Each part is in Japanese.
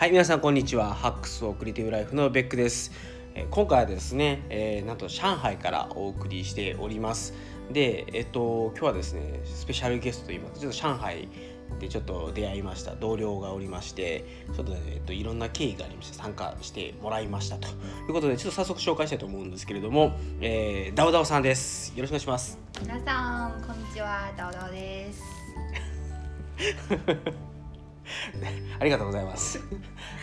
はい皆さんこんにちは。ハックスオクリティブライフのベックです。えー今回はですね、えーなんと上海からお送りしております。でえっと今日はですねスペシャルゲストといいますかちょっと上海でちょっと出会いました。同僚がおりましてちょっとね、えっと、いろんな経緯がありまして参加してもらいましたということでちょっと早速紹介したいと思うんですけれども、えー、ダオダオさんです。よろしくお願いします。皆さんこんにちは。ダオダオです ありがとうございます。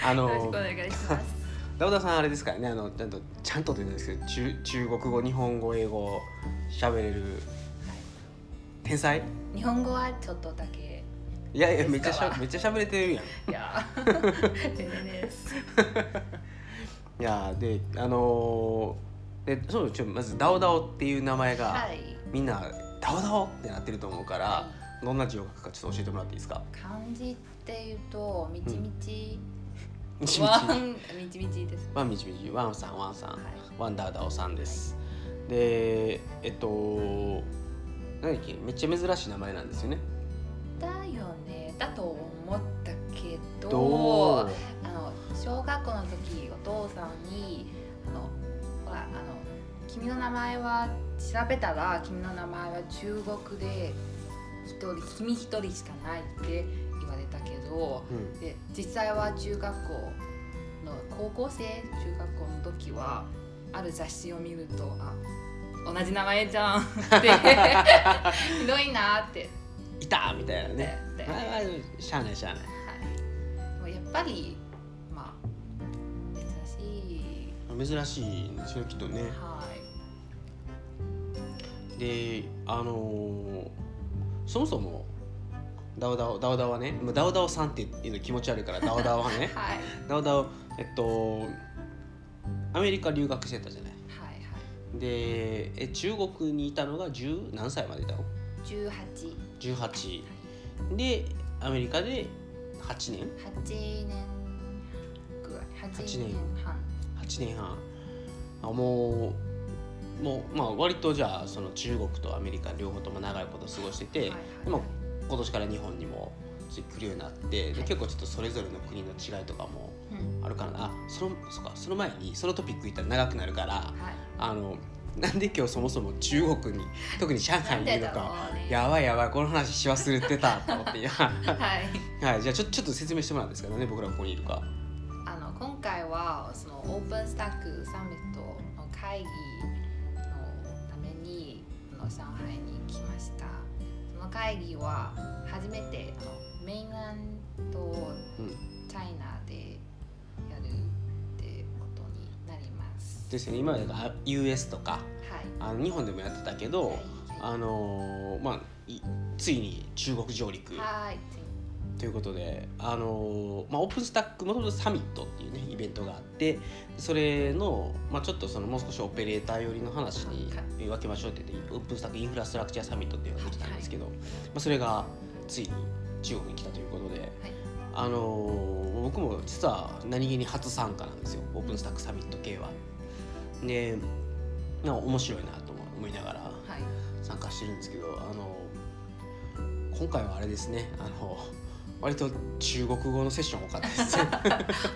あのよろしくお願いします。ダウダさんあれですからねあのちゃんとちゃんとと言うんですけど中中国語日本語英語喋れる天才？日本語はちょっとだけ。いやいやめっちゃめっちゃ喋れてるやん。いや。いやであのーでそうちょまずダオダオっていう名前が、はい。みんなダオダオってなってると思うから、はどんな字を書くかちょっと教えてもらっていいですか？漢字っていうとみちみち。みちみち。ワンみちみちですワンみちみち。ワンさんワンさん、はい。ワンダーダオさんです、でえっと何だっけ？めっちゃ珍しい名前なんですよね。だよね。だと思ったけどあの小学校の時お父さんにあのほらあの君の名前は調べたら君の名前は中国で一人君一人しかないってけどうん。で実際は中学校の高校生中学校の時はある雑誌を見るとあ同じ名前じゃんって ひどいなって。いたみたいなね。しゃあないしゃあない。はい、もうやっぱりまあ珍しい。珍しいんですよきっとね。はい。であのーそもそもダオダオダオダオはねもうダオダオさんっていうの気持ち悪いからダオダオはね。はい。ダオダオ えっとアメリカ留学してたじゃない。はいはい。でえ中国にいたのが10何歳までいたの？18 18でアメリカで8年？8年ぐらい。8 8年年半。8年半。あもうもうまあ割とじゃあその中国とアメリカ両方とも長いこと過ごしてて、はいはい。でも今年から日本にも来るようになって結構ちょっとそれぞれの国の違いとかもうん。あるからなあそのそうかその前にそのトピック言ったら長くなるからはい。あのなんで今日そもそも中国に 特に上海にいるのかね。やばいやばいこの話し忘れてたと思っていやははいいじゃあちょちょっと説明してもらうんですかね僕らここにいるか。あの今回はそのオープンスタックサミットの会議のために上海に来ました。その会議は初めてあのメインランドうん。チャイナでやるってことになります。ですよね。今までが US とかはい。あの日本でもやってたけど、はい。あのーまあいついに中国上陸。はいということで、あのーまあ、オープンスタックもともとサミットっていうねイベントがあってそれの、まあ、ちょっとそのもう少しオペレーター寄りの話に分けましょうって言ってオープンスタックインフラストラクチャーサミットっていうのができたんですけど、まあ、それがついに中国に来たということで、あのー僕も実は何気に初参加なんですよオープンスタックサミット系は。でなんか面白いなと思いながらはい。参加してるんですけどあの今回はあれですねあの割と中国語のセッション多かったです。ね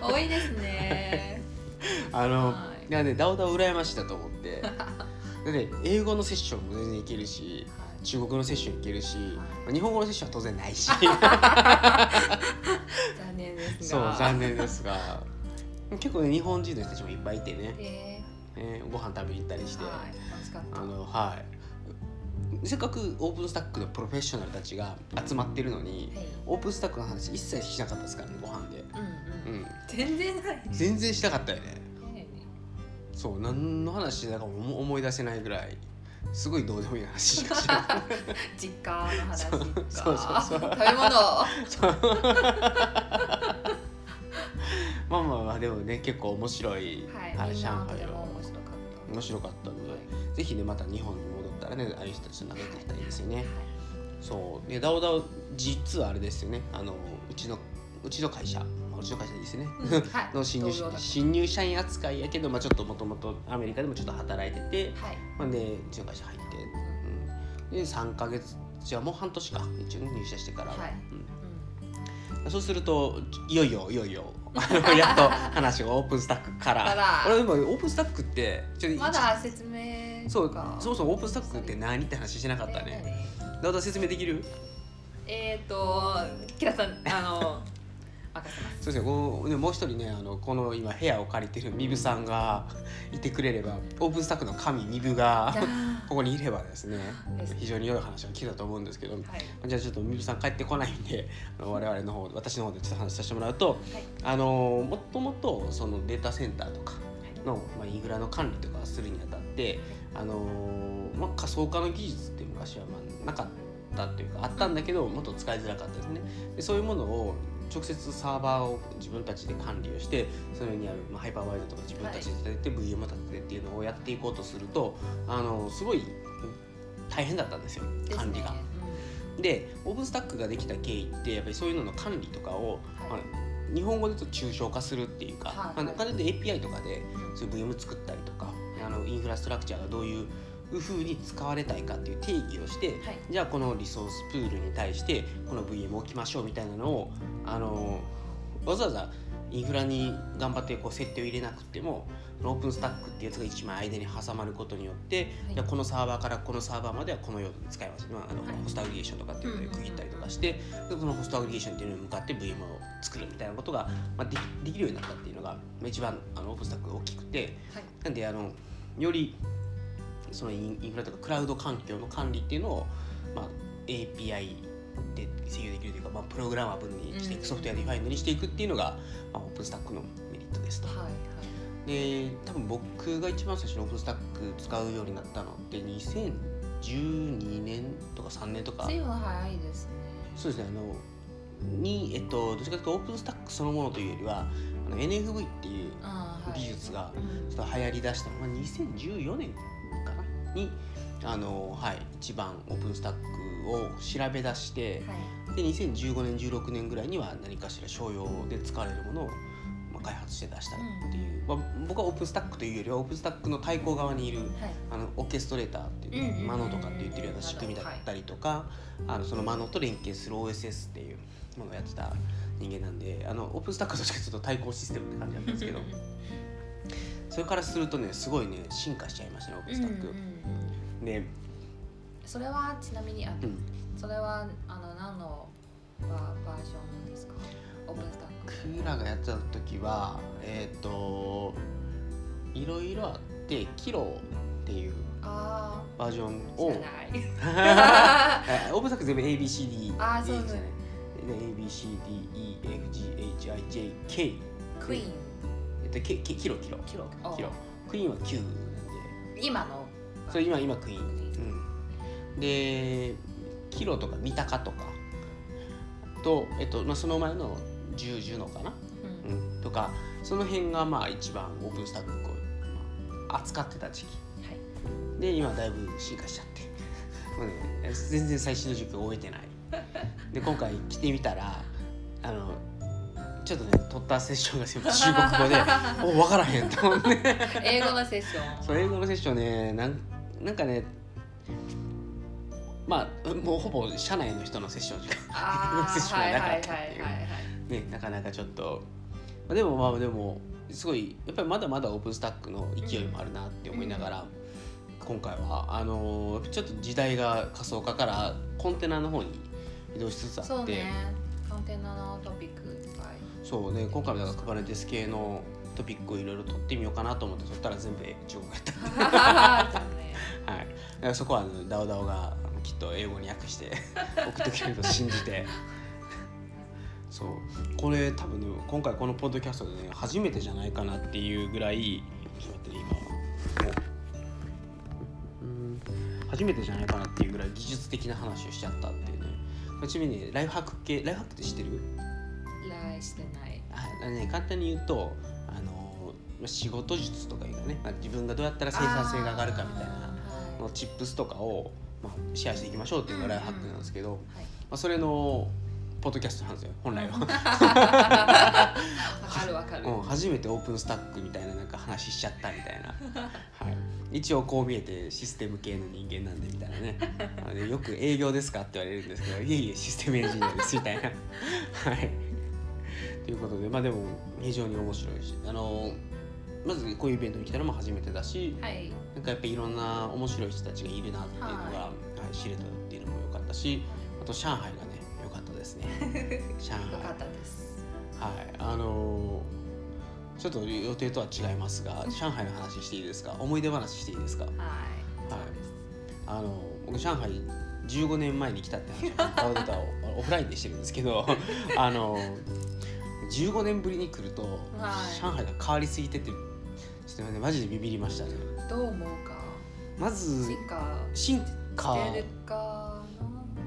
多いですね。あのはい。いやねダオダオ羨ましいだと思って。でね英語のセッションも全然いけるし中国語のセッションいけるし、まあ日本語のセッションは当然ないし。残念ですそうが残念ですが。結構ね日本人の人たちもいっぱいいてね、でねご飯食べに行ったりして、はい楽しかった。あのはいせっかくオープンスタックのプロフェッショナルたちが集まってるのにはい。オープンスタックの話一切しなかったですからねご飯で、うんうん。うん、全然ない。全然しなかったよね。ね。そう何の話だかも思思い出せないぐらいすごいどうでもいい話しかしない実家の話か。そうそうそう。食べ物。まあまあまあでもね結構面白い、はい、みん上なとて海はも面白かった。面白かったので、はいぜひねまた日本に戻ったらねああいう人たちと仲良くなったらいいですよね、はいそう。でダオダオ実はあれですよね。あのうちのうちの会社。まあうちの会社ですね、うん。はい。の新入新入社員扱いやけど、まあ、ちょっともともとアメリカでもちょっと働いてて、はい。まあ、でうちの会社入って、うん、で3か月じゃあもう半年か。一応入社してから、はい。うん。うん。そうするといよいよいよいよ やっと話がオープンスタックから。俺でもオープンスタックってちょっとまだ説明そうそもそもオープンスタックって何って話してなかったね。だんだん説明できる？えっ、ー、とキラさんあの任せます。そうですねこうねもう一人ねあのこの今部屋を借りてるミブさんがいてくれればオープンスタックの神ミブがここにいればですね非常に良い話が聞けたと思うんですけどはい。じゃあちょっとミブさん帰ってこないんであの我々の方で私の方でちょっと話させてもらうとはい。あのもともとそのデータセンターとかの、まあ、インフラの管理とかするにあたってあの、まあ、仮想化の技術って昔はまあなかったっていうかあったんだけどもっと使いづらかったですね。でそういうものを直接サーバーを自分たちで管理をしてそれにある、まあ、ハイパーワイドとか自分たちで立てて、VM を立ててっていうのをやっていこうとするとあのすごい大変だったんですよ管理が。でオープンスタックができた経緯ってやっぱりそういうのの管理とかを、はい。まあ日本語でと抽象化するっていうか、はい。まあ、完全に API とかでうんそういう VM 作ったりとかあのインフラストラクチャーがどういう風に使われたいかっていう定義をして、はい。じゃあこのリソースプールに対してこの VM を置きましょうみたいなのをあのわざわざインフラに頑張ってこう設定を入れなくてもオープンスタックっていうやつが一枚間に挟まることによって、はい。このサーバーからこのサーバーまではこのように使います、まあ、あのはい。ホストアグリゲーションとかっていうので区切ったりとかして、でそのホストアグリゲーションっていうのに向かって VM を作るみたいなことが、まあ、できできるようになったっていうのがまあ一番あのオープンスタックが大きくてはい。なんであのよりそのインフラとかクラウド環境の管理っていうのを、まあ、API で制御できるというか、まあ、プログラマブルにしていく、うん。 software defined にしていくっていうのが、まあ、 OpenStack のメリットですと。はいはい。で多分僕が一番最初に OpenStack 使うようになったのって2012年とか3年とか。随分早いですね。そうですねあのに、えっと、どっちかというと OpenStack そのものというよりはあの NFV っていう技術がうん。ちょっと流行りだしたのが2014年かなにあの、はい、一番オープンスタックを調べ出してはい。で2015年16年ぐらいには何かしら商用で使われるものを、まあ、開発して出したっていう、まあ、僕はオープンスタックというよりはオープンスタックの対抗側にいるはい。あのオーケストレーターっていう、うんうんうんうん。マノとかって言ってるような仕組みだったりとか、あのそのマノと連携する OSS っていうものをやってた人間なんであのオープンスタックはどっちかというと対抗システムって感じなんですけど それからするとねすごいね進化しちゃいましたねオープンスタック。で、それはちなみにあうん、それはあの何のババージョンなんですか？オープンスタック。僕らがやってた時はえっ、といろいろあってキロっていうあバージョンを オープンスタック全部 ABCD あーそうですよねで ABCDEFGHIJK クイーンえっとケケキロ。キロキロキロ。クイーンは9なんで。今の。それ今今クイーン、うん、でキロとか三鷹とか。と、えっとまあ、その前の10ジュノかな、うん。うん、とかその辺がまあ一番オープンスタックこう、まあ扱ってた時期。はい。で今だいぶ進化しちゃって。もう、ね、全然最新の塾終えてない。で今回来てみたらあのちょっとね取ったセッションが全部 中国語でお分からへんと思って。英語のセッション。そう英語のセッションねなんなんかねまあもうほぼ社内の人のセッションしかあ セッションがなかったっていう。はいはいねなかなかちょっとまあでもまあでもすごいやっぱりまだまだオープンスタックの勢いもあるなって思いながら、今回はあのーちょっと時代が仮想化からコンテナの方に移動しつつあって。そうね。コンテナのトピックそうね今回もだから Kubernetes 系のトピックをいろいろ取ってみようかなと思ってそしたら全部中国語やった。はい、そこはダオダオがきっと英語に訳して送ってくれると信じてそう。これ多分ね今回このポッドキャストでね初めてじゃないかなっていうぐらいちょっと待ってね今初めてじゃないかなっていうぐらい技術的な話をしちゃったっていうね。ちなみにねライフハック系ライフハックって知ってる？ライしてないね、簡単に言うとあの仕事術とかいうかね、まあ、自分がどうやったら生産性が上がるかみたいなあーはい。チップスとかを、まあ、シェアしていきましょうっていうのがライフハックなんですけど、はいまあ、それのポッドキャストなんですよ本来は、わかるわかる、うん、初めてオープンスタックみたいななんか話しちゃったみたいな、はい、一応こう見えてシステム系の人間なんでみたいなね。あのよく営業ですかって言われるんですけどいえいえシステムエンジニアですみたいな、はい、ということでまあでも非常に面白いしあのまずこういうイベントに来たのも初めてだしはい。なんかやっぱりいろんな面白い人たちがいるなっていうのが、ははい知れたっていうのも良かったしあと上海がね良かったですね。上海。よかったです。はい。あのーちょっと予定とは違いますが上海の話していいですか？思い出話していいですか？はい。はい。あの僕上海15年前に来たって話をオフラインでしてるんですけど あの15年ぶりに来ると、はい。上海が変わりすぎててちょっとねマジでビビりましたね。どう思うか？まず進化？進化。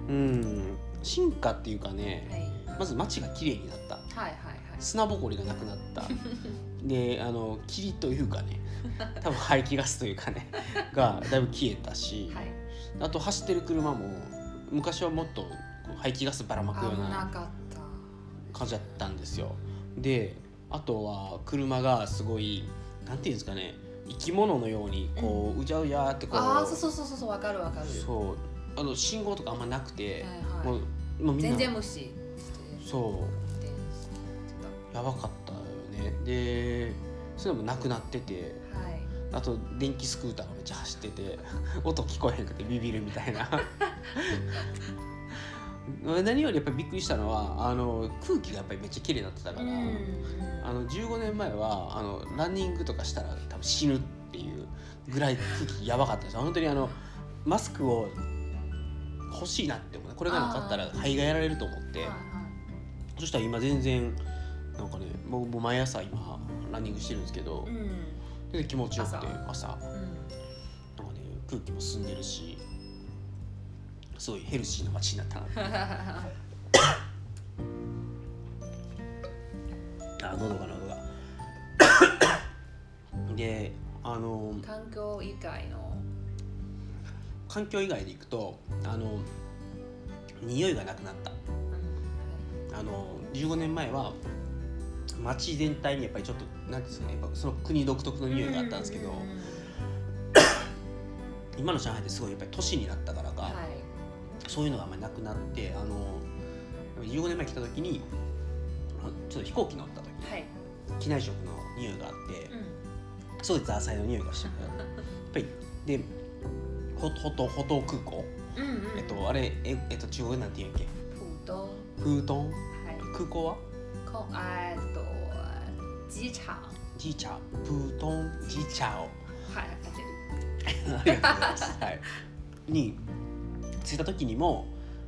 うん。進化っていうかねなはい。まず街が綺麗になった。はいはいはい。砂ぼこりがなくなった。であの霧というかね 多分排気ガスというかねがだいぶ消えたし、はい。あと走ってる車も昔はもっと排気ガスばらまくよう危ななかった感じだったんですよ。であとは車がすごいなんていうんですかね生き物のようにこう、うじゃうじゃってこうああそうそうそうそうわかるわかる。そう。あの信号とかあんまなくて、はいはい。もうもうみんな。全然無視。そう。でやばかったよね。でそういうのもなくなっててはい。あと電気スクーターがめっちゃ走ってて音聞こえへんくてビビるみたいな 何よりやっぱりびっくりしたのはあの空気がやっぱりめっちゃ綺麗になってたから、あの15年前はあのランニングとかしたら多分死ぬっていうぐらい空気やばかったですよ。本当にあのマスクを欲しいなって思う。これがなかったら肺がやられると思って。そしたら今全然なんかね僕も毎朝今ランニングしてるんですけどうん。で気持ちよくて朝。うん。なんかね空気も澄んでるしすごいヘルシーな街になった。な あ喉が喉が であの環境以外の？環境以外でいくとあの匂いがなくなった。うんあの15年前は街全体にやっぱりちょっとなんていうんですかねやっぱその国独特の匂いがあったんですけど、今の上海ってすごいやっぱり都市になったからか、はいそういうのがあんまりなくなってあの15年前来た時にちょっと飛行機乗った時はい。機内食の匂いがあってうん。すごいザーサイの匂いがして やっぱりでほほとほと空港、うんうん。えっとあれええっと中国なんて言うんやっけ？浦東。プートンはい。空港は？こえっと機場ジーチャープートンジーチャーをはい ありがとうございます。はい、に着いた時にも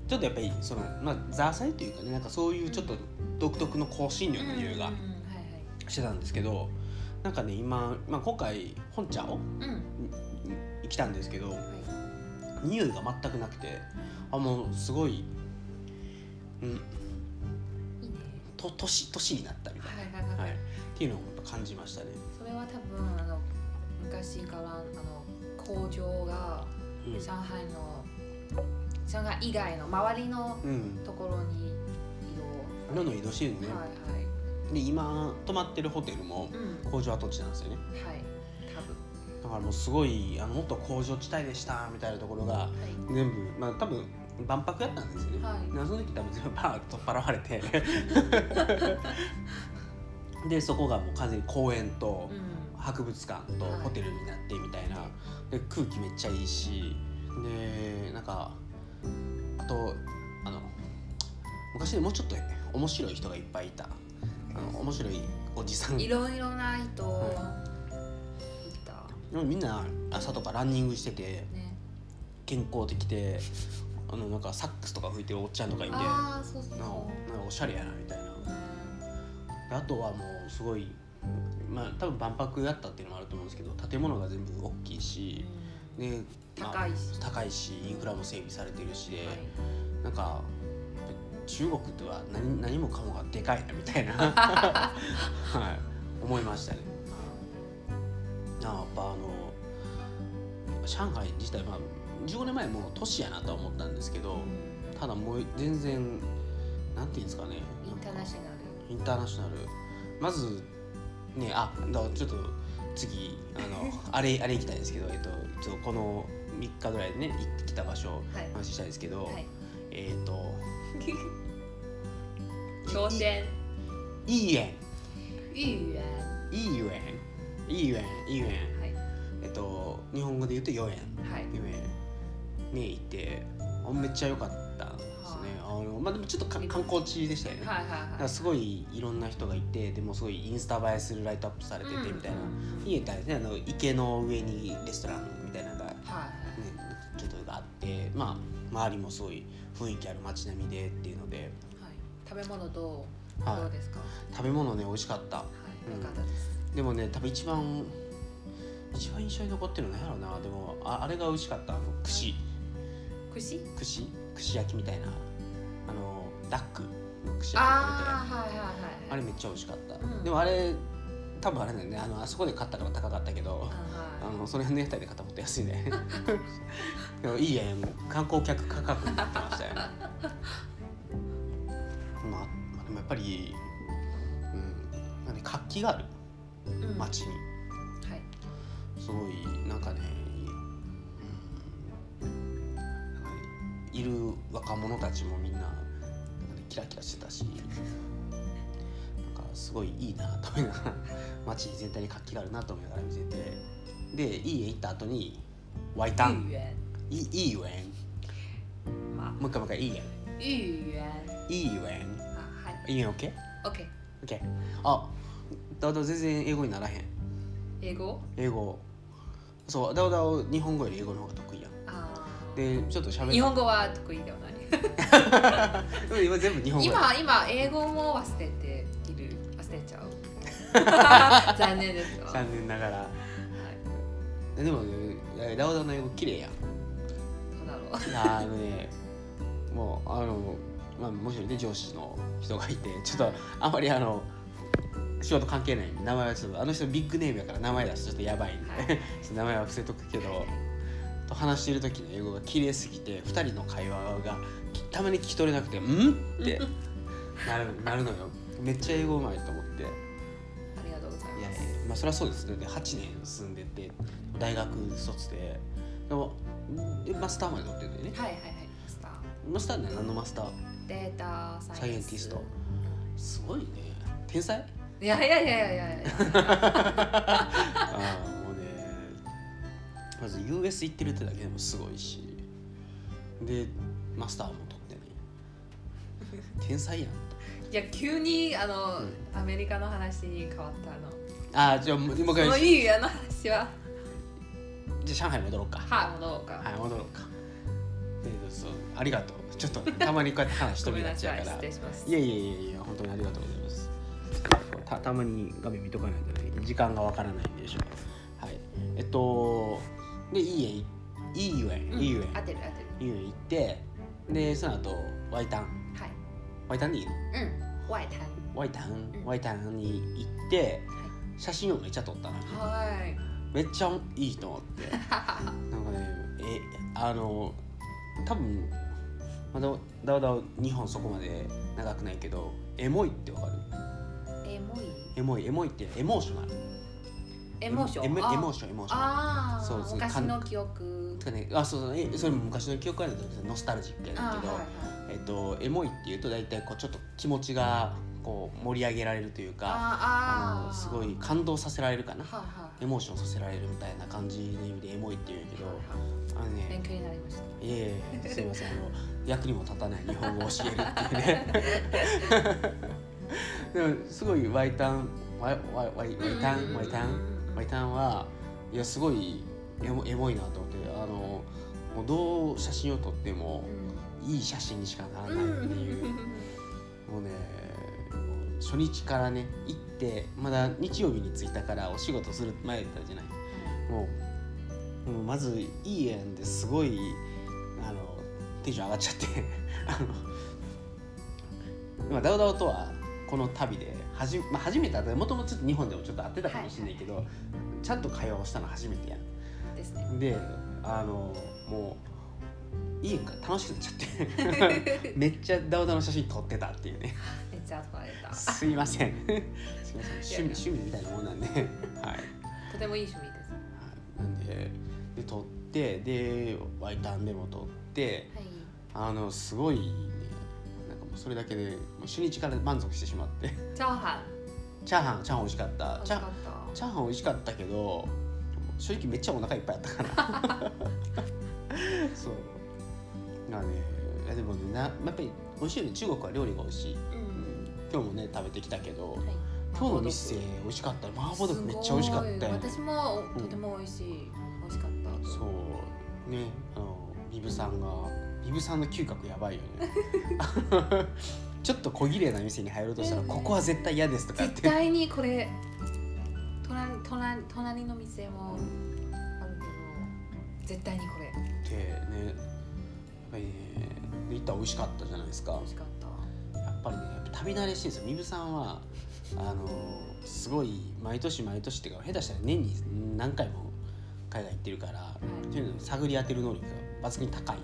ちょっとやっぱりその、まあ、ザーサイというかねなんかそういうちょっと独特の香辛料の匂いがしてたんですけどなんかね今、まあ、今回本茶をはいうん来たんですけどはい。匂いが全くなくてあもうすごい、うん、いいね。と都市都市になったみたいな、はいはいはい、はい、っていうのを感じましたね。それは多分あの昔からあの工場がうん。上海の上海以外の周りのうん、ところに移動。どんどん移動してるね、はいはい。で今泊まってるホテルもうん。工場跡地なんですよね。はい。多分。だからもうすごいあのもっと工場地帯でしたみたいなところがはい。全部まあ多分万博やったんですよね、はい。でその時多分全部バーッと取っ払われて。でそこがもう完全に公園とうん。博物館とはい。ホテルになってみたいな、で空気めっちゃいいしでなんかあとあの昔でもうちょっと面白い人がいっぱいいた。あの面白いおじさん。いろいろな人はいた。でもみんな朝とかランニングしててね。健康的であのなんかサックスとか吹いてるおっちゃんとかいてああそうそうそう。なんかおしゃれやなみたいな。うんであとはもうすごいまあ多分万博やったっていうのもあると思うんですけど建物が全部大きいしあ高いし。高いしインフラも整備されてるしで、はい。なんか中国では何何もかもがでかいなみたいな、はい、思いましたね。やっぱあの上海自体まあ15年前も都市やなとは思ったんですけどただもう全然なんていうんですかね。インターナショナル。インターナショナル。まずねあだちょっと次あのあれあれ行きたいんですけど、えっと、ちょっとこの3日ぐらいでね行ってきた場所はい。話したいですけど、はい。えっ、と挑戦。いい園いい園いい園いい園いい園はい。えっと日本語で言うと4園はい。4園に行ってあめっちゃ良かったあのまあでもちょっとか観光地でしたよね。はいはいだかはいらすごいいろんな人がいてでもすごいインスタ映えするライトアップされててみたいな、家ってあれですねあの池の上にレストランみたいなのが、ね、はいちょっとがあってまあ周りもすごい雰囲気ある街並みでっていうので、はい。食べ物どう？はい。どうですか？食べ物ね美味しかった。はい。うかったです。でもね多分一番一番印象に残ってるのなんやろうなでもああれが美味しかった。あの串。串？串？串焼きみたいなあのダックの串焼き食べて。ああはいはいはいあれめっちゃ美味しかった、うん。でもあれ多分あれだよね。あのあそこで買ったから高かったけど。ああのその辺の屋台で買ったもっと安いね。でもいいやん。観光客価格になってましたよまあ、まあ、でもやっぱり、うん、なんで活気がある。はいうん。街に。はい。すごいなんかね、いる若者たちもみんなキラキラしてたしなんかすごいいいなと思いながら 街全体に活気があるなと思いながら見ててでいい家行った後にワイタンいい園いいいい園まもう一回もう一回いい園あいい園いい園あはい。いい園 OK?OK、OK あだだ全然英語にならへん。英語？英語。そうだだ日本語より英語の方が得意やん。あでちょっと喋日本語は得意ではない。うん今全部日本語や。今今英語も忘れている。忘れちゃう。残念ですわ残念ながら。はい。でもねダオダオの英語綺麗やん。どうだろう。あのねもうあのまあもちろんね上司の人がいてちょっとあまりあの仕事関係ない名前はちょっとあの人ビッグネームやから名前出すとちょっとやばいんで、はい。名前は伏せとくけどと話してる時の英語が綺麗すぎて2人の会話がたまに聞き取れなくて「ん?」ってなるなるのよ。めっちゃ英語うまいと思って。ありがとうございます。いやまあそれはそうです。ねで8年住んでて大学卒で。でもでマスターまで取ってるんだよね。はいはいはいマスター。マスターね何のマスター？データササイエンティスト。すごいね。天才？いやいやいやいやいや。ああもうねまず US 行ってるってだけでもすごいし。でマスターも 天才やん。いや急にあの、うん。アメリカの話に変わったの。ああじゃあもうもう一そ回のいいあの話は。じゃあ上海戻ろうか。はい戻ろうか、はい戻ろうか。えーそうありがとう。ちょっとたまにこうやって話しとりごめんなさいがちやから いやいやいやいや本当にありがとうございます。たたまに画面見とかないとね時間がわからないんでしょはい。えっとでいい園いい園うん。いい園合ってる合ってる。いい園行ってでその後ワイタンはいワイタンでいいの？うん。ワイタン。ワイタン？うん。ワイタンに行って写真をめっちゃ撮ったの。よはい。めっちゃいいと思って。なんかねえあの多分まだだわだわ日本そこまで長くないけどエモいってわかる？エモい？エモい。エモいってエモーショナル。エモーション？あエモエモーションエモーション。ああそうです昔の記憶とかねあそうそうえそれも昔の記憶あるんだけどノスタルジックやねんけど、はいはい。えっとエモいっていうと大体こうちょっと気持ちがこう盛り上げられるというかあのすごい感動させられるかな。はいはい。エモーションさせられるみたいな感じの意味でエモいっていうんやけどあのね勉強になりました。いえいえすいません。あの役にも立たない日本語を教えるっていうね。でもすごいワイタンワイワイワイタンワイタンワイタンはいやすごいエモエモいなと思ってあのもうどう写真を撮ってもいい写真にしかならないっていう。もうね初日からね行ってまだ日曜日に着いたからお仕事する前だったじゃない。もうもうまずいい縁ですごいあのテンション上がっちゃって。あのまあダウダウとはこの旅ではじ、まあ、初めて会ったもともとちょっと日本でもちょっと会ってたかもしれないけど、ちゃんと会話をしたの初めてやんですね。であのもういいか楽しくなっちゃって。めっちゃダウダウの写真撮ってたっていうね。めっちゃ撮られた。すいません。すいません。趣味趣味みたいなもんなんで。はい。とてもいい趣味です。なんでで撮ってでワイタンでも撮ってはい。あのすごいね。なんかもうそれだけでもう初日から満足してしまって。チャーハチャーハンチャーハン美味しかった。チャーン美味しかった。チャーハン美味しかったけど正直めっちゃお腹いっぱいあったから。そう。まあねいやでもねなやっぱり美味しいよね。中国は料理が美味しい、ううん。ん、今日もね食べてきたけど、はい。今日の店美味しかった。麻婆豆腐めっちゃ美味しかったよすごい私もとても美味しい、美味しかった。そう。ねあのビブさんがビブさんの嗅覚やばいよね。ちょっと小綺麗な店に入ろうとしたら、うん。ここは絶対嫌ですとかって。絶対にこれ隣隣隣の店もあるけど絶対にこれ。ってねやっぱりねで行ったら美味しかったじゃないですか。美味しかった。やっぱりねやっぱ旅慣れしてるんですよ。ミブさんはあのすごい毎年毎年っていうか下手したら年に何回も海外行ってるから、い。っていうのを探り当てる能力が抜群に高い。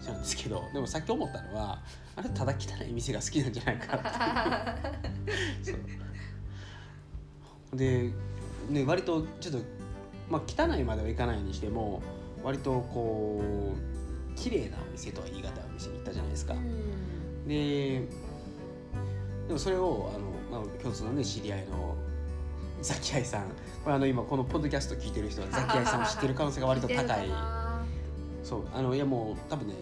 人なんですけどでもさっき思ったのはあれただ汚い店が好きなんじゃないかなって。そうで、ね、割とちょっと、まあ、汚いまではいかないにしても割とこう綺麗なお店とは言い難いお店に行ったじゃないですか。うん。ででもそれをあの、まあ、共通のね知り合いのザキアイさん。これあの今このポッドキャスト聞いてる人はザキアイさんを知ってる可能性が割と高い。そうあのいやもう多分ね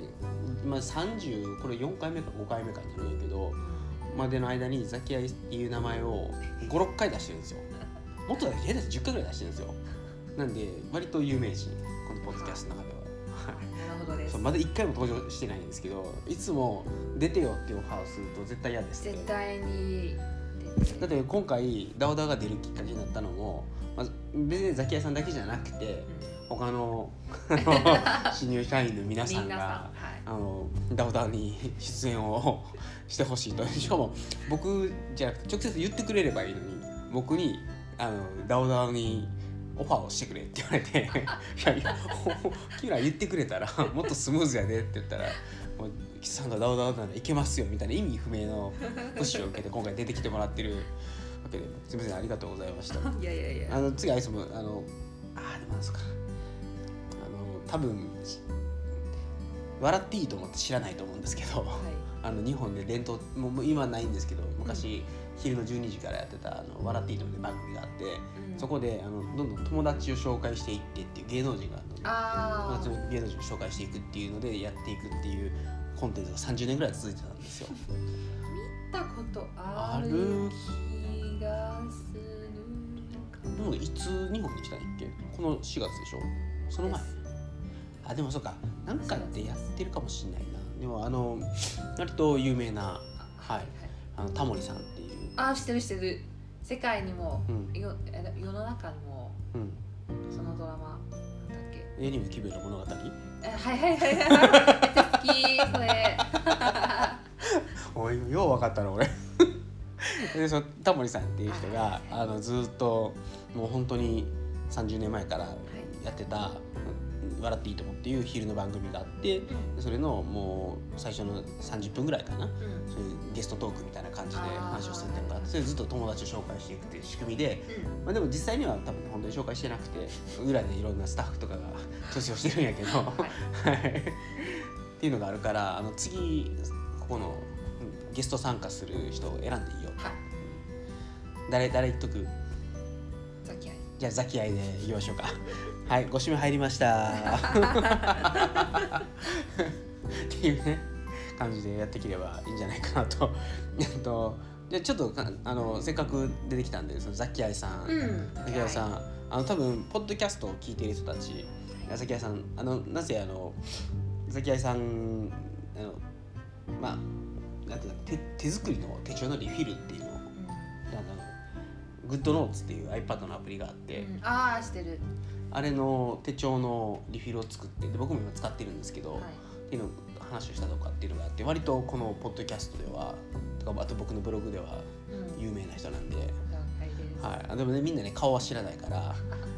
今30これ4回目か5回目かになるんやけどまでの間にザキアイっていう名前を56回出してるんですよもっと下手して10回ぐらい出してるんですよ。なんで割と有名人このポッドキャストの中では。はい。なるほどです。まだ1回も登場してないんですけどいつも「出てよ」ってオファーをすると絶対嫌です絶対にだって今回ダオダオが出るきっかけになったのも、まず別にザキヤさんだけじゃなくて他の 新入社員の皆さんがはい。あのダオダオに出演を してほしいと。しかも僕じゃなくて直接言ってくれればいいのに僕にあのダオダオにオファーをしてくれって言われて「いやいや君ら言ってくれたらもっとスムーズやで」って言ったら「もうキスさんがダオダオならいけますよ」みたいな意味不明のプッシュを受けて今回出てきてもらってるわけですみませんありがとうございました。いやいやいや。あの次アイスもあのあーでもなんですか。あの多分笑っていいと思って知らないと思うんですけど、はい。あの日本で伝統もうもう今はないんですけど昔、昼の12時からやってた「あの笑っていいと思って番組があって、うん。そこであのどんどん友達を紹介していってっていう芸能人が友達の。芸能人を紹介していくっていうのでやっていくっていうコンテンツが30年ぐらい続いてたんですよ。見たことある気がする。かもういつ日本に来たんやっけ？この4月でしょ？その前。あでもそうか。なんかでやってるかもしれないな。でもあの割と有名なはい。あのタモリさんあ知ってる知ってる。世界にも、うん。世の中にもうん。そのドラマなんだっけ。エリムキベの物語？えはいはいはいはい。好きそれ。おいよう分かったな俺。でそのタモリさんっていう人があのずっともう本当に30年前からやってた「うん笑っていいと思う」っていう昼の番組があってそれのもう最初の30分ぐらいかな。うん。そういうゲストトークみたいな感じで話をするっていうのがあってそれでずっと友達を紹介していくっていう仕組みで、まあ、でも実際には多分本当に紹介してなくて裏でいろんなスタッフとかが調整をしてるんやけど、はい。はい。っていうのがあるからあの次ここのうんゲスト参加する人を選んでいいよはい。誰誰言っとく？じゃあザキアイでいきましょうかはいご指名入りました。っていうね感じでやっていければいいんじゃないかなと。えっとじゃあちょっとかあのせっかく出てきたんでそのザキアイさん、うん。ザキアイさんあの多分ポッドキャストを聞いている人たちザキアイさんあのなぜあのザキアイさんあのまあなんていうの手手作りの手帳のリフィルっていうのをうん。あの GoodNotes っていう iPad のアプリがあって、うん。ああしてるあれの手帳のリフィルを作ってで僕も今使ってるんですけど、はい。っていうのを話をしたとかっていうのがあって割とこのポッドキャストではとかあと僕のブログではうん。有名な人なんで、了解です。はい、あでもねみんなね顔は知らないから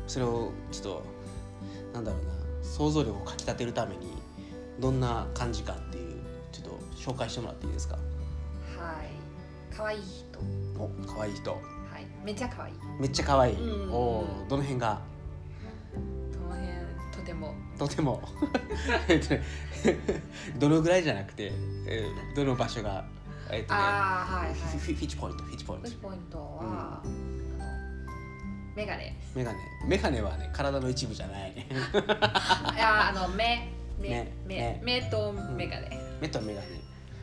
それをちょっとなんだろうな想像力をかきたてるためにどんな感じかっていうちょっと紹介してもらっていいですか？はい。可愛い人。お可愛い人。はい。めっちゃ可愛い。めっちゃ可愛い、うん。おーどの辺がも。とても。どのぐらいじゃなくて、えーどの場所がえっとねはいはい。フィフィフィッチポイントフィッチポイント。プッシュポイントは、あのメガネメガネ。メガネはね体の一部じゃない。ね いやあの目。目。目。目。目。とメガネ、目とメガネ。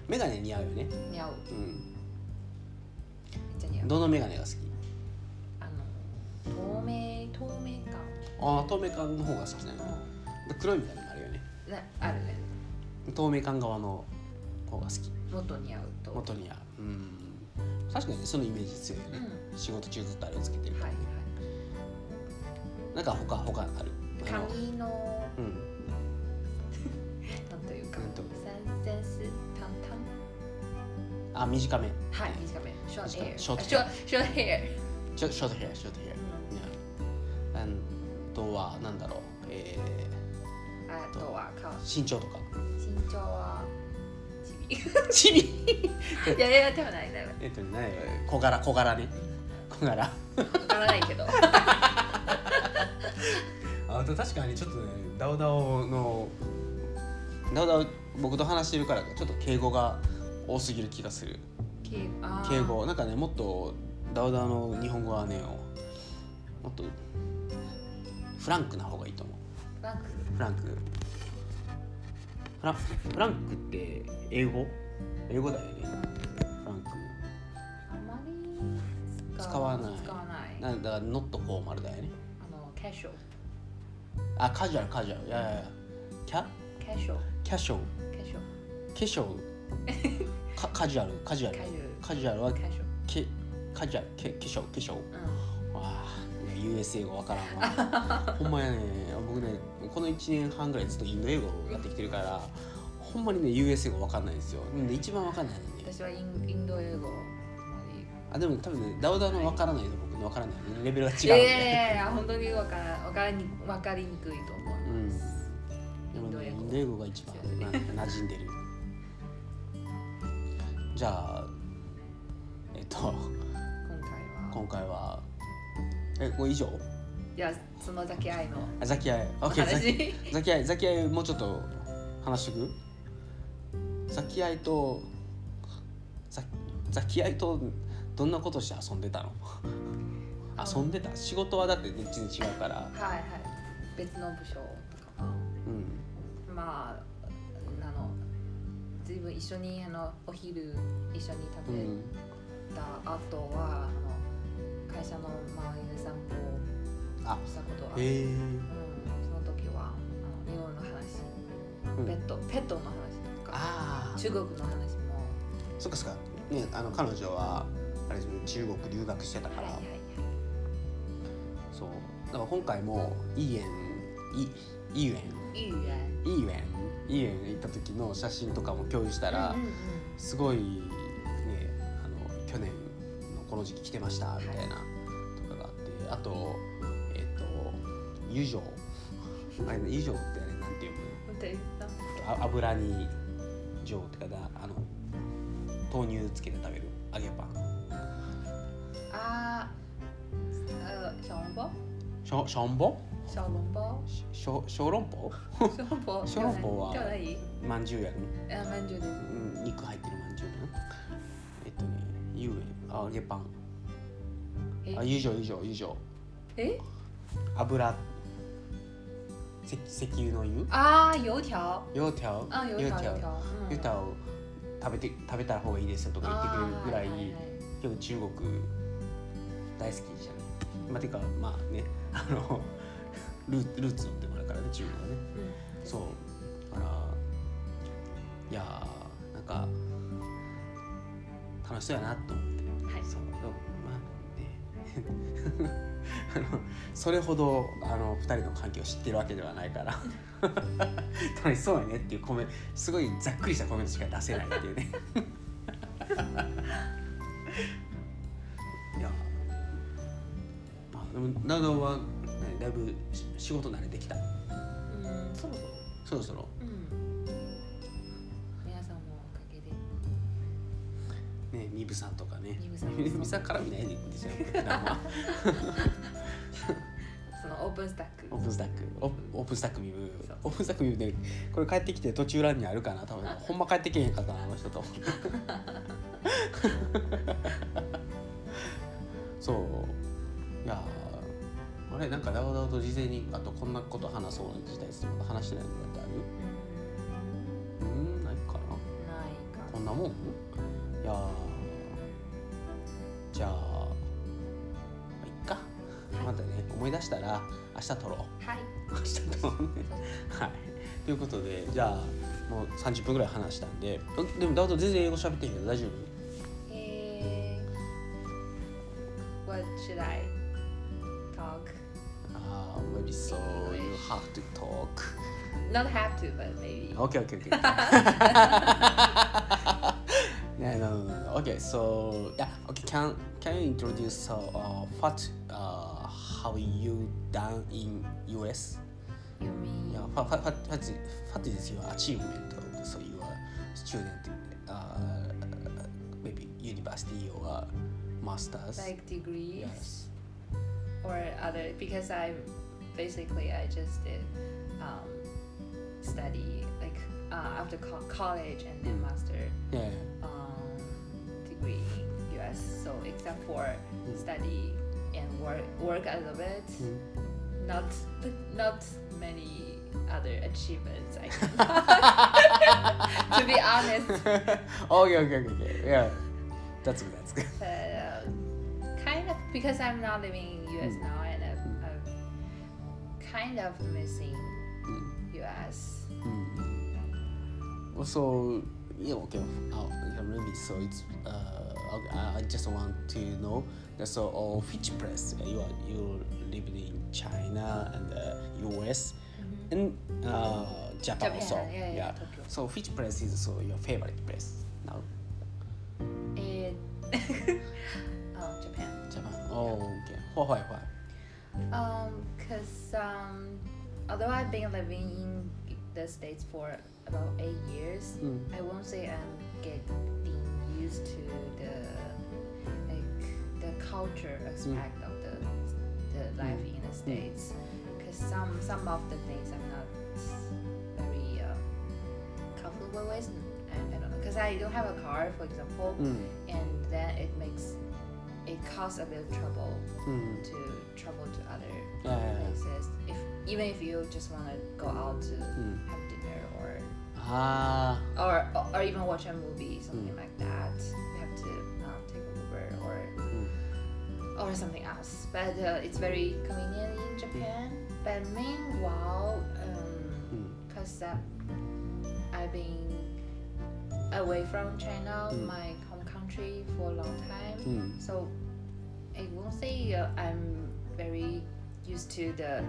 メガネ似合うよね。似合う。うん。どのメガネが好き？あの透明ああ透明感の方が好きなの。う黒いメガネもあるよね。んねあるね。透明感側の方が好き。もっと似合うと。元にはう。ん。確かにねそのイメージ強いよね、仕事中ずっとあれをつけてるから。はいね、なんか他他ある？あの髪のうん。なんというか。なんと。センセンスタンタンあ短め。はい短め。ショートヘアショートヘショショートヘアショートヘア、はなんだろうえアあとは顔。ー、身長とか。身長はチビ。チビ？いやいやでもないでもえっとね小柄小柄ね。小柄。わからないけど。あと確かにちょっとねダオダオのダオダオ僕と話してるからかちょっと敬語が多すぎる気がする。敬語。なんかねもっとダオダオの日本語はねもっとフランクな方がいいと思う。フランク？フランク。フラフランクって英語？英語だよね。フランク。あまり使わない。使わない。なんだからノットフォーマルだよね。あのキャシュあカジュアルカジュアルいやいやいや。キャキャシュキャシキャシカジュアルカジュアルカジュアルカジュアルはカジュアルけ化粧化粧わうあ US 英語わからんわ。ほんまやね。僕ねこの1年半ぐらいずっとインド英語をやってきてるからほんまにね US 英語わかんないんですよ。で一番わかんないのんね。私はインインド英語あまりあでも多分ねダウダウのわからないと僕のわからないレベルが違うんいやいで、やいやいや本当にわからわからにわかりにくいと思います、でもねイインド英語。ンド英語が一番な馴染んでる。じゃあえっと今回は。今回はえこれ以上？いやそのだけ愛のあザキアイ。OK ザキ話。ザキアイザキアイもうちょっと話しとく？ザキアイとザザキアイとどんなことして遊んでたの？遊んでた？仕事はだって全然違うから。はいはい。別の部署とか。うん。まああの随分一緒にあのお昼一緒に食べうんた後は、あの会社の周りで散歩あしたことはへえうん、その時はあの日本の話、うん。ペットペットの話とかああ中国の話も。そっかそっか。ねあの彼女はあれ中国留学してたから、はいはいそう。だから今回もいい園いいい園はいいいねいい園いい園行った時の写真とかも共有したら、うんうんうん。すごい時期来てましたみたいなとかがあってあとえっ、と油条。あれね油条ってあれなんていう本当にのあ油に状ってかだあの豆乳つけて食べる揚げパン。あー呃小笼包？しょしょんぼ小笼包？小籠包？小笼包。小籠包はまんじゅうやるあまんじゅうです。うん肉入ってるまんじゅうあ揚げパン。え？あ油条油条油条え？油。石石油の油あー油条。油条？あ油条油条。う食べて食べた方がいいですよとか言ってくれるぐらいあーはいはい。はい結構中国大好きじゃない？まあてかまあねあのルー ルーツでもあるからね中国はね。うん。そう。だからいやーなんか楽しそうやなと思ってはい。そう。まあね。あのそれほどあの2人の関係を知ってるわけではないから。楽しそうやねっていうコメすごいざっくりしたコメントしか出せないっていうね。いや。まあでも長尾は、ね、だいぶし仕事慣れてきた。うんそろそろ。そろそろ。うんでねミブさんとかね。ミブさんミブさん絡みないでいいんですよ普段はそのオープンスタック。オープンスタック。オオープンスタックミブ。オープンスタックミブでこれ帰ってきて途中欄にあるかな多分。ほんま帰ってけへんかったなあの人と。そう。いやあれなんかダウダウと事前にあとこんなこと話そうなん自体です。まだ話してないのってある？うんないかな。ないか。こんなもん？日撮ろうはい明日撮ろうねはいということでじゃあもう30分ぐらい話したんでうんでもダウト全然英語喋ってんけど大丈夫えー What should I talk? ああ maybe so you have to talk Not have to, but maybe. Okay, okay, okay. yeah, no, no, no. Okay, so yeah, okay. Can can you introduce uh, uh what uh how are you done in US? You mean? Yeah, what what what what is, what is your achievement of so you are student uh maybe university or masters? Like degrees yes. or other? Because I basically I just did um, study like uh, after co- college and then master Yeah. um, degree in US. So except for Mm. study and work work a little bit, Mm. not not many other achievements. I can. to be honest, okay, okay, okay, okay. Yeah. That's good. That's good. but uh, kind of because I'm not living in US Mm. now and I'm, I'm kind of missing Mm. US. Mm. Also, yeah, okay. Uh, yeah, maybe so. It's uh, I, I just want to know that so uh, which place you are you live in China and uh, US and uh, Japan, also. yeah, yeah. So which place is so your favorite place now? It, oh, Japan. Japan. Oh, okay. Why why why? Um, cause um, although I've been living in the states for about eight years, Mm. I won't say I'm getting used to the like the culture aspect of the the life in the states. Cause some some of the things I'm not very uh, comfortable with. I, I don't know. Cause I don't have a car, for example, Mm. and then it makes it causes a bit of trouble Mm. to travel to other Yeah, yeah, yeah. places. If even if you just want to go out to Ah. or or even watch a movie, something Mm. like that, you have to take an Uber or Mm. or something else. But uh, it's very convenient in Japan. But meanwhile, Mm. because uh, I've been away from China, Mm. my home country, for a long time. Mm. So I won't say uh, I'm very used to the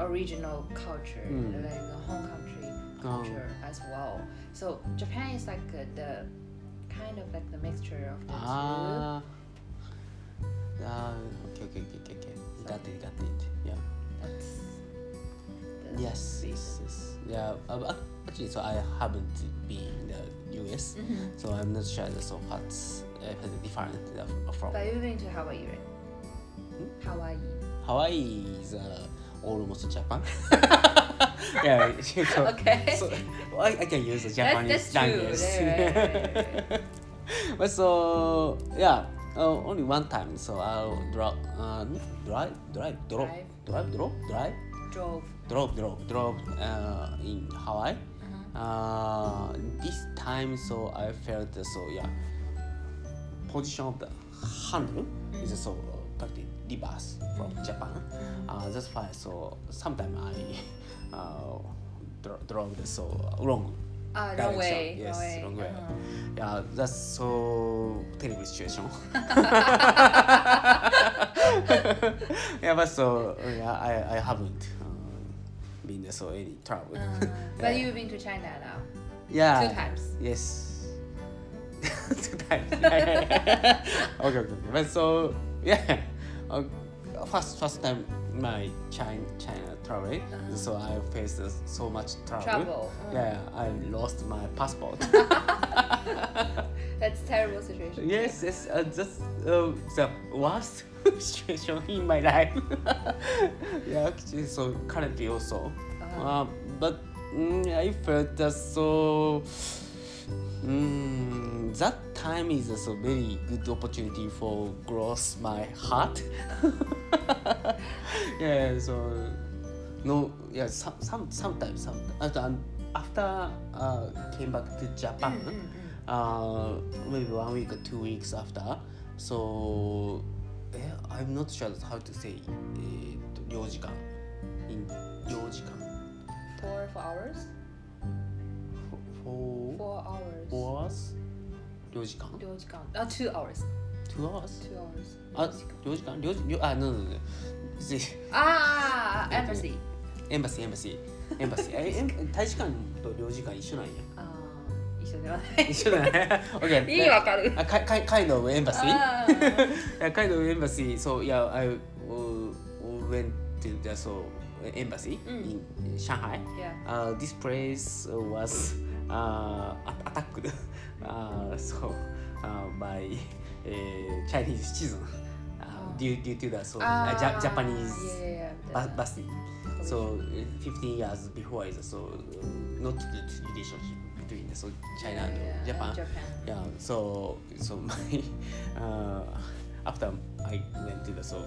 original culture, Mm. like the home country Oh. culture as well. So Japan is like uh, the kind of like the mixture of the Ah. Ah. Okay, okay, okay, okay, okay. Got it, got it. Yeah. That's Yes, yes, yes. Yeah, uh, actually, so I haven't been in the US, Mhm. so I'm not sure so what's uh, different uh, from But you've been to Hawaii, right? Hmm? Hawaii. Hawaii is uh, almost Japan. yeah, so, Okay. so I, I can use the Japanese that's true. language. Right, right, but so yeah, uh, only one time. So I'll drop, uh, drive, drive, drop, drive, drop, drive, Drove. drop, drop, drop uh, in Hawaii. Uh-huh. Uh, this time, so I felt uh, so yeah. Position of the handle is so practically reverse from Japan. Uh, that's why. So sometimes I uh, the so wrong. Ah, wrong way. yes, wrong way. wrong way. Uh-huh. Yeah, that's so terrible situation. yeah, but so yeah, I I haven't uh, been so any trouble. Uh, Yeah. but you've been to China now. Yeah. Two times. Yes. Two times. Yeah, yeah, okay, okay. But so yeah, uh, first first time my China China travel, Uh-huh. so I faced so much trouble. Trouble. Mm. Yeah, I lost my passport. That's terrible situation. yes, yes, uh, that's uh, the worst situation in my life. yeah, actually, so currently also. Uh-huh. Uh, but mm, I felt that so Mm, that time is a so very good opportunity for growth my heart. yeah, so no, yeah, some, some sometimes, sometimes after, um, after uh, came back to Japan, うんうんうん uh, maybe one week or two weeks after. So eh, I'm not sure how to say えーと領事館 in 領事館 Four four hours? for Four hours. four hours 領事館領事館あ、two hours. two hours Two hours. あ領事館領事領あ no no no ぜああ、embassy. エンバシーエンバシーエンバシーえエン大使館と領事館一緒なんやあー一緒ではない。一緒だね OK いいわかる。あかかカイドエンバシーあー yeah, kind of embassy. So yeah, I uh, went to the so embassy Mm. in Shanghai. Yeah. Uh, this place was uh, at- attacked. uh, so uh, by uh, Chinese citizen uh, Oh. Due due to the so Ah, uh, ja- Japanese yeah, yeah, yeah. bus busing. So uh, 15 years before is so uh, not good relationship between so China and Yeah, Japan. Japan. Yeah, so so my uh, after I went to the so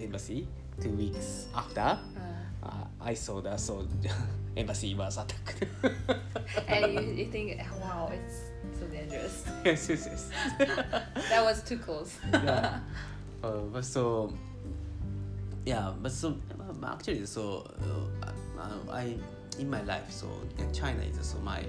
embassy two weeks after Uh, uh, I saw the so embassy was attacked. and you, you think, wow, it's so dangerous. yes, yes, yes. That was too close. yeah uh, so yeah but so uh, actually so uh, uh, I in my life so China is so my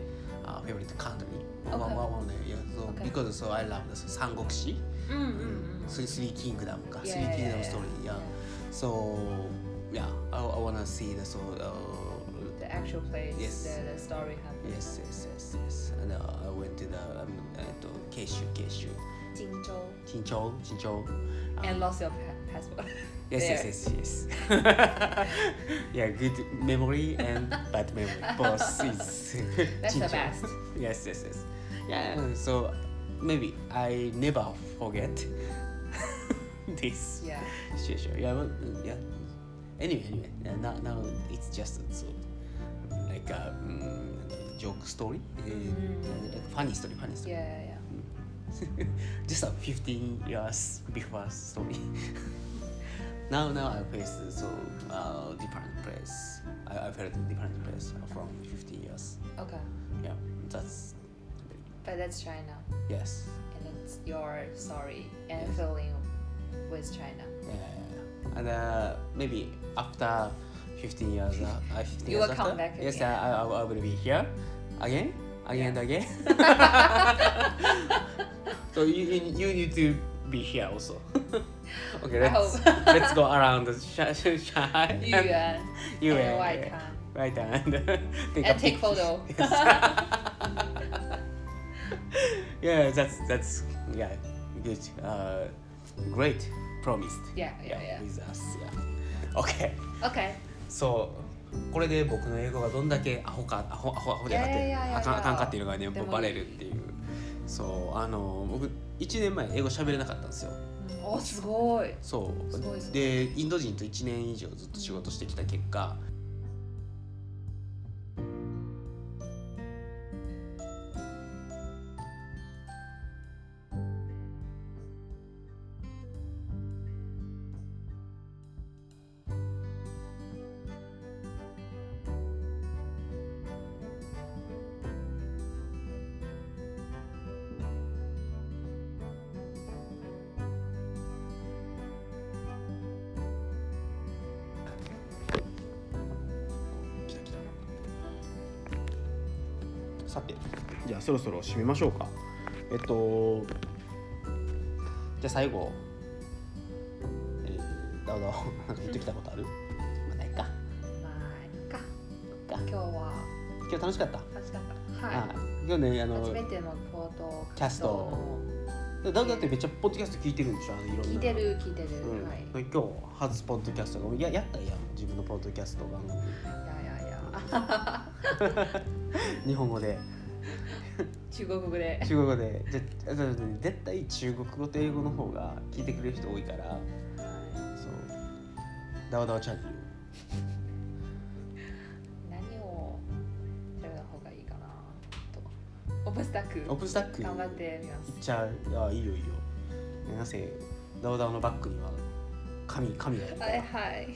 uh, favorite country okay. one, one, one, yeah, so okay. because so I love the Sangokshi mm, mm, mm. So Three Kingdom yeah, Three yeah, Kingdom yeah, story yeah. yeah. so yeah I, I wanna see the so uh, the actual place yes the, the story happened yes yes yes yes and uh, I went to the um, uh, to Keishu Keishu 金州 Chinchou Chinchou. Uh, and lost your pa- passport. yes, there. yes yes yes yeah, good memory and bad memory. Both is That's the best. Yes yes yes. Yeah. So maybe I never forget this. Yeah. situation. Yeah, well, yeah. Anyway, anyway, now now it's just so like a mm, joke story, uh, Mm. like funny story, funny story. Yeah, yeah. just a 15 years before story. now now I face so uh, different place. I, I felt different place from 15 years. Okay. Yeah, that's But that's China. yes. And it's your story and Yes. feeling with China. Yeah, yeah, yeah. and uh, maybe after 15 years, uh, uh, 15 You years will come after, back Yes, again. I, I, I will be here again, again and again. So you, you, need to be here also. okay, let's, let's go around the Sha- Sha- Shanghai. You and, you and White yeah. Can. Right and take And take photo. yeah, that's that's yeah, good. Uh, great, promised. Yeah, yeah, yeah. with us. Yeah. Okay. Okay. そうこれで僕の英語がどんだけアホかアホアホアホであかんあかっていうのがねバレるっていうそうあの僕1年前英語喋れなかったんですよ。おすごい。そう。でインド人と1年以上ずっと仕事してきた結果そろそろ締めましょうか。えっとじゃあ最後。えー、ダウダウなんか言ってきたことある、まあないか。まあいいか。か。今日は。今日楽しかった？楽しかった。ははい。今日ねあい。の初めてのポートキャスト。ダウダウってめっちゃポッドキャスト聞いてるんでしょ？あのいろんな。聞いてる聞いてる。うん。はい。今日初ポッドキャストがい。ややったいや。ん自分のポッドキャスト番組いやいやいや。日本語で中国語で。中国語で。じゃ絶対中国語と英語の方が聞いてくれる人多いから。そう。ダワダワチャンネル。何を調べた方がいいかなと。オープンスタック。オープンスタック？頑張ってみます。いっちゃうあいいよいいよ。なぜダオダオのバッグには神神がいるから。はい。はい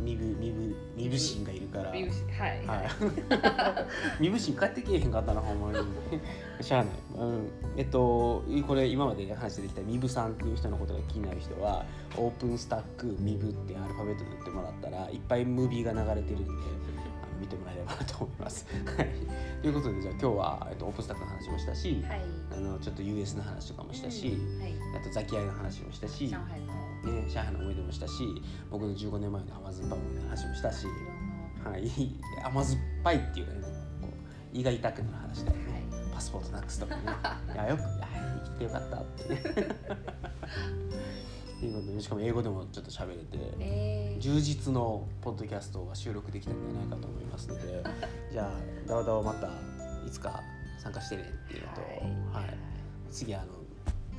はい身分身分身分心がいるからビブシはいはい。身分心帰ってけえへんかったなほんまに。しゃあない。うん。えっとこれ今まで話してきたミブさんっていう人のことが気になる人はオープンスタックミブってアルファベットで打ってもらったらいっぱいムービーが流れてるんで。見てもらえればなと思います。はい。ということでじゃあ今日は、えっと、オープンスタックの話もしたし、はいあのちょっと US の話とかもしたし、はいあとザキヤイの話もしたし、ね、上海の思い出もしたし僕の15年前の甘酸っぱい思い出の話もしたし。はい、甘酸っぱいっていうかねこう胃が痛くなる話だよね、なはい。パスポートなくすとかね。いやよく。生きてよかったってね。っていうことでしかも英語でもちょっと喋れてえー。充実のポッドキャストが収録できたんじゃないかと思いますのでじゃあダオダオまたいつか参加してねっていうのと、はい。はい。次あの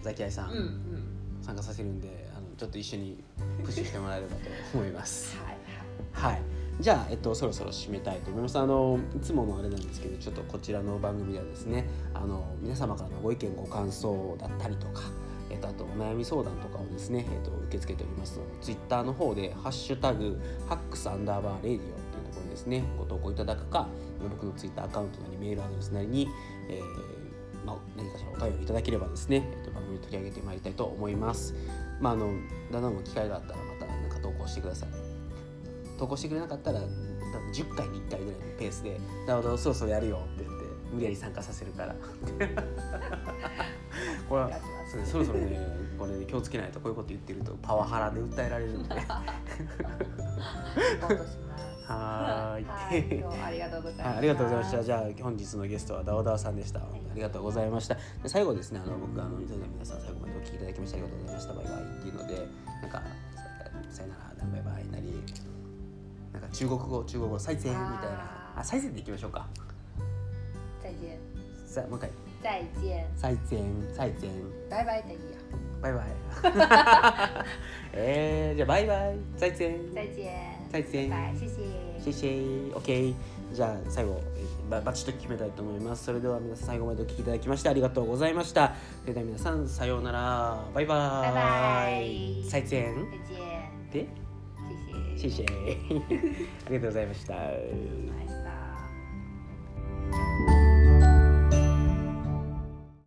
ザキヤイさん、うんうん。参加させるんでちょっと一緒にプッシュしてもらえればと思います。はいはい。じゃあ、えっと、そろそろ締めたいと思います。あの、いつものあれなんですけど、ちょっとこちらの番組ではですね。あの、皆様からのご意見、ご感想だったりとか。えっと、あと、お悩み相談とかをですね、えっと、受け付けておりますので。ツイッターの方で、ハッシュタグ、ハックスアンダーバーレディオっていうところにですね、ご投稿いただくか。僕のツイッターアカウントなり、メールアドレスなりに。えーまあ、何かしらお便りいただければですね、えっと、番組に取り上げてまいりたいと思います。まあ、あの、だんだんも機会があったら、また、なんか投稿してください。投稿してくれなかったら多分10回に1回ぐらいのペースで「ダウダウそろそろやるよ」って言って無理やり参加させるから。これはそろそろねこれ、ね、気をつけないとこういうこと言ってるとパワハラで訴えられるんで。はリポートしますーい。はい。今日はありがとうございました。はいありがとうございました。じゃあ本日のゲストはダオダオさんでしたありがとうございました。で最後ですねあの僕あの皆さん最後までお聞きいただきましてありがとうございましたバイバイっていうのでなんかささよならバイバイなりなんか中国語中国語再见みたいな。あ再见でいきましょうか。再见さもう一回。再见再见再见バイバイでいいよバイバイ。えー、じゃあバイバイ。再见再见再见拜拜谢谢シェイシ。ェイ OK じゃあ最後。えーバチッと決めたいと思います。それでは皆さん最後までお聴きいただきましてありがとうございました。それでは皆さんさようなら。バイバイ。バイ再见で？シェシェ ありがとうございました。